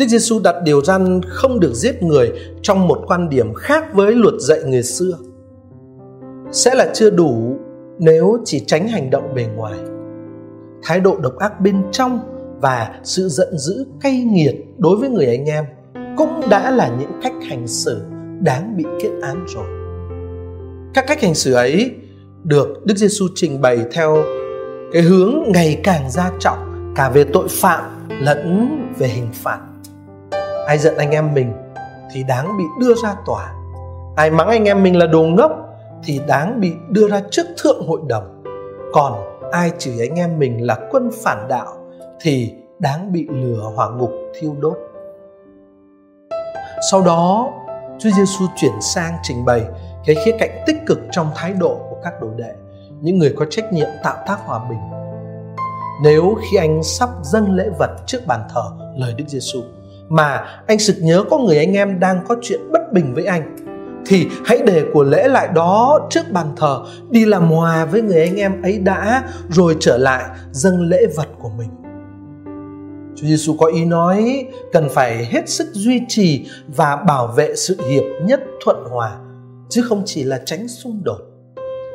Đức Giêsu đặt điều răn không được giết người trong một quan điểm khác với luật dạy người xưa. Sẽ là chưa đủ nếu chỉ tránh hành động bề ngoài. Thái độ độc ác bên trong và sự giận dữ cay nghiệt đối với người anh em cũng đã là những cách hành xử đáng bị kết án rồi. Các cách hành xử ấy được Đức Giêsu trình bày theo cái hướng ngày càng gia trọng cả về tội phạm lẫn về hình phạt. Ai giận anh em mình thì đáng bị đưa ra tòa. Ai mắng anh em mình là đồ ngốc thì đáng bị đưa ra trước thượng hội đồng. Còn ai chửi anh em mình là quân phản đạo thì đáng bị lửa hỏa ngục thiêu đốt. Sau đó, Chúa Giêsu chuyển sang trình bày cái khía cạnh tích cực trong thái độ của các đồ đệ, những người có trách nhiệm tạo tác hòa bình. Nếu khi anh sắp dâng lễ vật trước bàn thờ lời Đức Giêsu mà anh sực nhớ có người anh em đang có chuyện bất bình với anh thì hãy để của lễ lại đó trước bàn thờ, đi làm hòa với người anh em ấy đã, rồi trở lại dâng lễ vật của mình Chúa Giêsu có ý nói, cần phải hết sức duy trì và bảo vệ sự hiệp nhất thuận hòa, chứ không chỉ là tránh xung đột.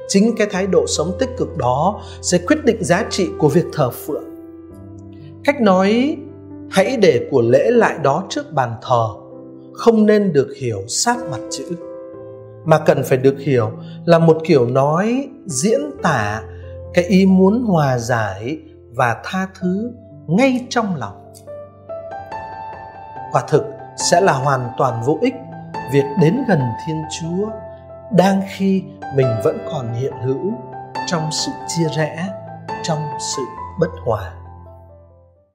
Chính cái thái độ sống tích cực đó sẽ quyết định giá trị của việc thờ phượng. Cách nói hãy để của lễ lại đó trước bàn thờ, không nên được hiểu sát mặt chữ. Mà cần phải được hiểu là một kiểu nói diễn tả cái ý muốn hòa giải và tha thứ ngay trong lòng. Quả thực sẽ là hoàn toàn vô ích việc đến gần thiên chúa đang khi mình vẫn còn hiện hữu trong sự chia rẽ, trong sự bất hòa.